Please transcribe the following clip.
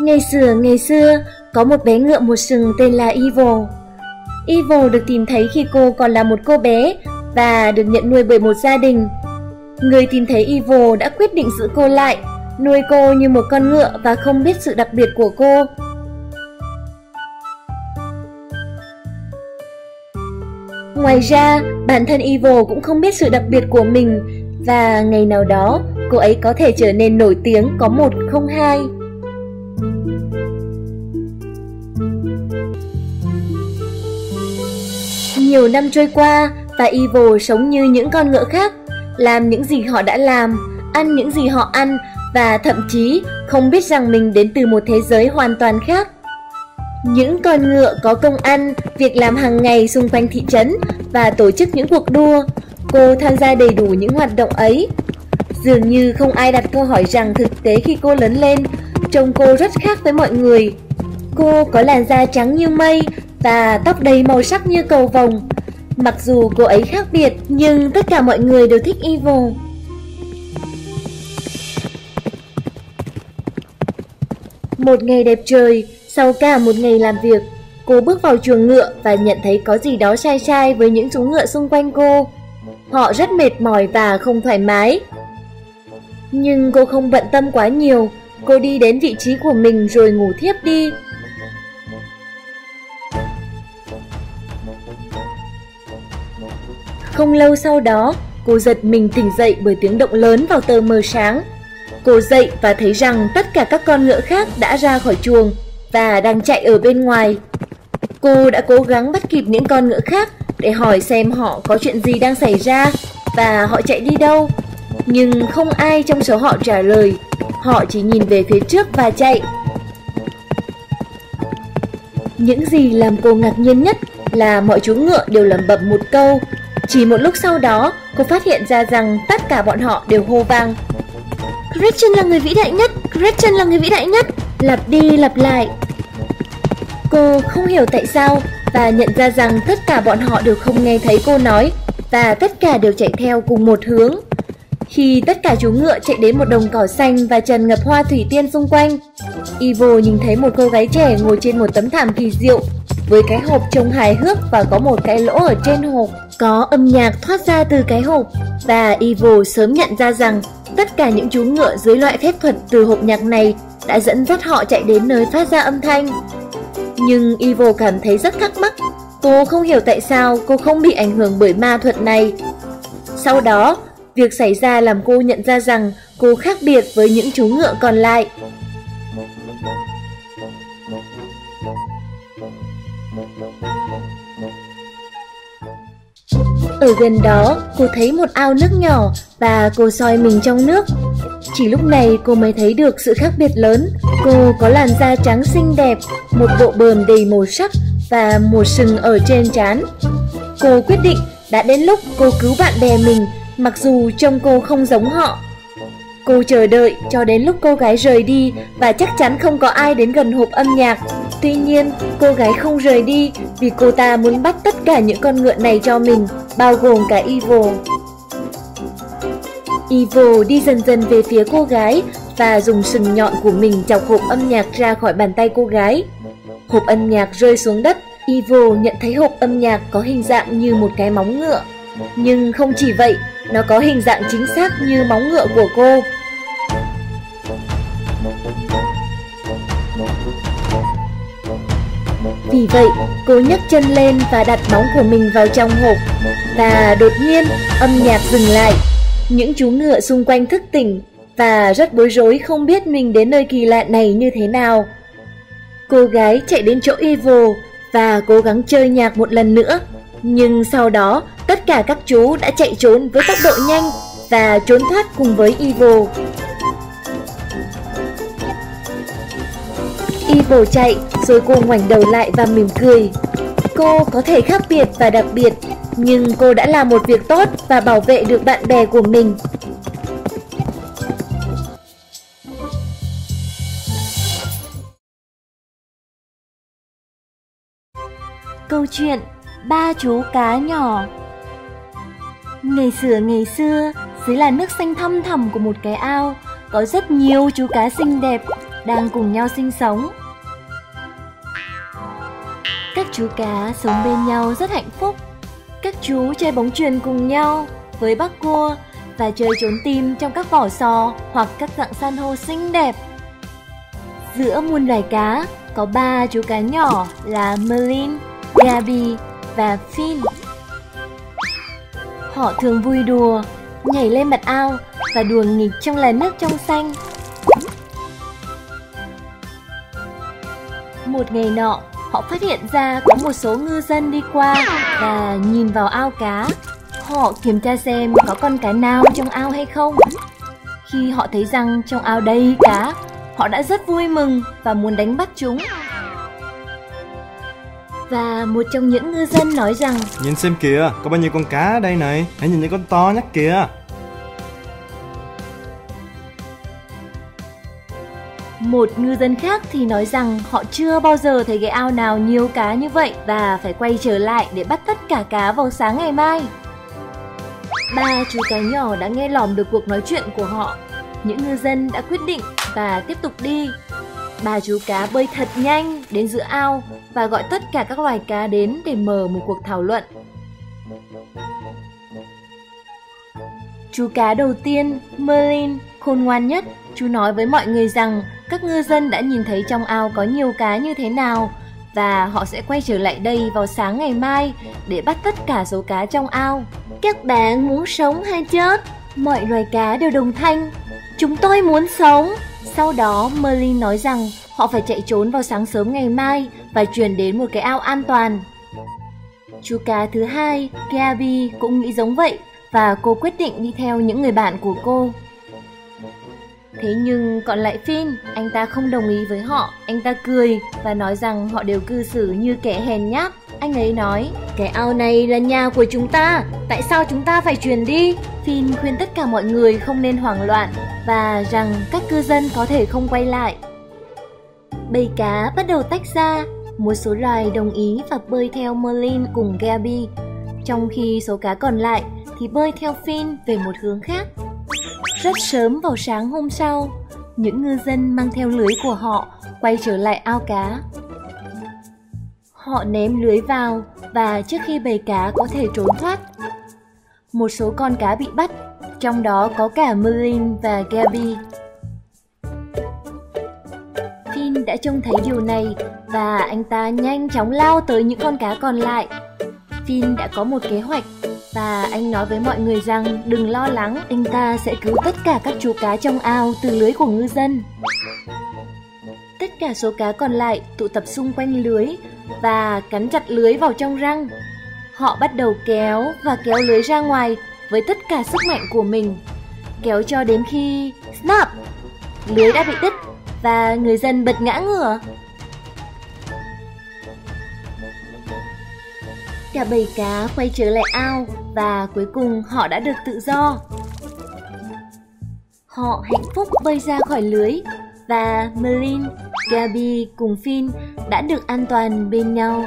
Ngày xưa, ngày xưa, có một bé ngựa một sừng tên là Evil. Evil được tìm thấy khi cô còn là một cô bé và được nhận nuôi bởi một gia đình. Người tìm thấy Evil đã quyết định giữ cô lại, nuôi cô như một con ngựa và không biết sự đặc biệt của cô. Ngoài ra, bản thân Evil cũng không biết sự đặc biệt của mình và ngày nào đó cô ấy có thể trở nên nổi tiếng có một không hai. Nhiều năm trôi qua và Evil sống như những con ngựa khác, làm những gì họ đã làm, ăn những gì họ ăn và thậm chí không biết rằng mình đến từ một thế giới hoàn toàn khác. Những con ngựa có công ăn, việc làm hàng ngày xung quanh thị trấn và tổ chức những cuộc đua. Cô tham gia đầy đủ những hoạt động ấy. Dường như không ai đặt câu hỏi rằng thực tế khi cô lớn lên, trông cô rất khác với mọi người. Cô có làn da trắng như mây và tóc đầy màu sắc như cầu vồng. Mặc dù cô ấy khác biệt, nhưng tất cả mọi người đều thích Evil. Một ngày đẹp trời, sau cả một ngày làm việc, cô bước vào chuồng ngựa và nhận thấy có gì đó sai sai với những chú ngựa xung quanh cô. Họ rất mệt mỏi và không thoải mái. Nhưng cô không bận tâm quá nhiều, cô đi đến vị trí của mình rồi ngủ thiếp đi. Không lâu sau đó, cô giật mình tỉnh dậy bởi tiếng động lớn vào tờ mờ sáng. Cô dậy và thấy rằng tất cả các con ngựa khác đã ra khỏi chuồng và đang chạy ở bên ngoài. Cô đã cố gắng bắt kịp những con ngựa khác để hỏi xem họ có chuyện gì đang xảy ra và họ chạy đi đâu. Nhưng không ai trong số họ trả lời, họ chỉ nhìn về phía trước và chạy. Những gì làm cô ngạc nhiên nhất là mọi chú ngựa đều lẩm bẩm một câu. Chỉ một lúc sau đó, cô phát hiện ra rằng tất cả bọn họ đều hô vang. Gretchen là người vĩ đại nhất, Gretchen là người vĩ đại nhất, lặp đi lặp lại. Cô không hiểu tại sao và nhận ra rằng tất cả bọn họ đều không nghe thấy cô nói và tất cả đều chạy theo cùng một hướng. Khi tất cả chú ngựa chạy đến một đồng cỏ xanh và trần ngập hoa thủy tiên xung quanh, Ivo nhìn thấy một cô gái trẻ ngồi trên một tấm thảm kỳ diệu với cái hộp trông hài hước và có một cái lỗ ở trên hộp. Có âm nhạc thoát ra từ cái hộp và Ivo sớm nhận ra rằng tất cả những chú ngựa dưới loại phép thuật từ hộp nhạc này đã dẫn dắt họ chạy đến nơi phát ra âm thanh. Nhưng Ivo cảm thấy rất thắc mắc. Cô không hiểu tại sao cô không bị ảnh hưởng bởi ma thuật này. Sau đó, việc xảy ra làm cô nhận ra rằng cô khác biệt với những chú ngựa còn lại. Ở gần đó, cô thấy một ao nước nhỏ và cô soi mình trong nước. Chỉ lúc này cô mới thấy được sự khác biệt lớn. Cô có làn da trắng xinh đẹp, một bộ bờm đầy màu sắc và một sừng ở trên trán. Cô quyết định đã đến lúc cô cứu bạn bè mình mặc dù trông cô không giống họ. Cô chờ đợi cho đến lúc cô gái rời đi và chắc chắn không có ai đến gần hộp âm nhạc. Tuy nhiên, cô gái không rời đi vì cô ta muốn bắt tất cả những con ngựa này cho mình, bao gồm cả Evil. Evil đi dần dần về phía cô gái và dùng sừng nhọn của mình chọc hộp âm nhạc ra khỏi bàn tay cô gái. Hộp âm nhạc rơi xuống đất, Evil nhận thấy hộp âm nhạc có hình dạng như một cái móng ngựa. Nhưng không chỉ vậy, nó có hình dạng chính xác như móng ngựa của cô. Vì vậy, cô nhấc chân lên và đặt móng của mình vào trong hộp. Và đột nhiên, âm nhạc dừng lại. Những chú ngựa xung quanh thức tỉnh và rất bối rối không biết mình đến nơi kỳ lạ này như thế nào. Cô gái chạy đến chỗ Evil và cố gắng chơi nhạc một lần nữa. Nhưng sau đó, cả các chú đã chạy trốn với tốc độ nhanh và trốn thoát cùng với Evil. Evil chạy, rồi cô ngoảnh đầu lại và mỉm cười. Cô có thể khác biệt và đặc biệt, nhưng cô đã làm một việc tốt và bảo vệ được bạn bè của mình. Câu chuyện Ba chú cá nhỏ Ngày xưa ngày xưa, dưới là nước xanh thăm thẳm của một cái ao, có rất nhiều chú cá xinh đẹp đang cùng nhau sinh sống. Các chú cá sống bên nhau rất hạnh phúc. Các chú chơi bóng chuyền cùng nhau với bác cua và chơi trốn tìm trong các vỏ sò hoặc các dạng san hô xinh đẹp. Giữa muôn loài cá có ba chú cá nhỏ là Merlin, Gabi và Finn. Họ thường vui đùa, nhảy lên mặt ao và đùa nghịch trong làn nước trong xanh. Một ngày nọ, họ phát hiện ra có một số ngư dân đi qua và nhìn vào ao cá. Họ kiểm tra xem có con cá nào trong ao hay không. Khi họ thấy rằng trong ao đầy cá, họ đã rất vui mừng và muốn đánh bắt chúng. Và một trong những ngư dân nói rằng Nhìn xem kìa, có bao nhiêu con cá ở đây này Hãy nhìn những con to nhất kìa Một ngư dân khác thì nói rằng họ chưa bao giờ thấy cái ao nào nhiều cá như vậy và phải quay trở lại để bắt tất cả cá vào sáng ngày mai. Ba chú cá nhỏ đã nghe lỏm được cuộc nói chuyện của họ. Những ngư dân đã quyết định và tiếp tục đi. Ba chú cá bơi thật nhanh đến giữa ao và gọi tất cả các loài cá đến để mở một cuộc thảo luận. Chú cá đầu tiên, Merlin, khôn ngoan nhất, chú nói với mọi người rằng các ngư dân đã nhìn thấy trong ao có nhiều cá như thế nào và họ sẽ quay trở lại đây vào sáng ngày mai để bắt tất cả số cá trong ao. Các bạn muốn sống hay chết? Mọi loài cá đều đồng thanh. Chúng tôi muốn sống. Sau đó Merlin nói rằng họ phải chạy trốn vào sáng sớm ngày mai và chuyển đến một cái ao an toàn. Chú cá thứ hai, Gabi cũng nghĩ giống vậy và cô quyết định đi theo những người bạn của cô. Thế nhưng còn lại Finn, anh ta không đồng ý với họ, anh ta cười và nói rằng họ đều cư xử như kẻ hèn nhát. Anh ấy nói, cái ao này là nhà của chúng ta, tại sao chúng ta phải chuyển đi? Finn khuyên tất cả mọi người không nên hoảng loạn và rằng các cư dân có thể không quay lại. Bầy cá bắt đầu tách ra, một số loài đồng ý và bơi theo Merlin cùng Gabi trong khi số cá còn lại thì bơi theo Finn về một hướng khác. Rất sớm vào sáng hôm sau, những ngư dân mang theo lưới của họ quay trở lại ao cá. Họ ném lưới vào và trước khi bầy cá có thể trốn thoát, một số con cá bị bắt, trong đó có cả Merlin và Gabby. Đã trông thấy điều này và anh ta nhanh chóng lao tới những con cá còn lại. Finn đã có một kế hoạch và anh nói với mọi người rằng đừng lo lắng, anh ta sẽ cứu tất cả các chú cá trong ao từ lưới của ngư dân. Tất cả số cá còn lại tụ tập xung quanh lưới và cắn chặt lưới vào trong răng. Họ bắt đầu kéo và kéo lưới ra ngoài với tất cả sức mạnh của mình. Kéo cho đến khi... Snap! Lưới đã bị đứt và người dân bật ngã ngửa. Cả bầy cá quay trở lại ao và cuối cùng họ đã được tự do. Họ hạnh phúc bơi ra khỏi lưới và Merlin, Gabi cùng Finn đã được an toàn bên nhau.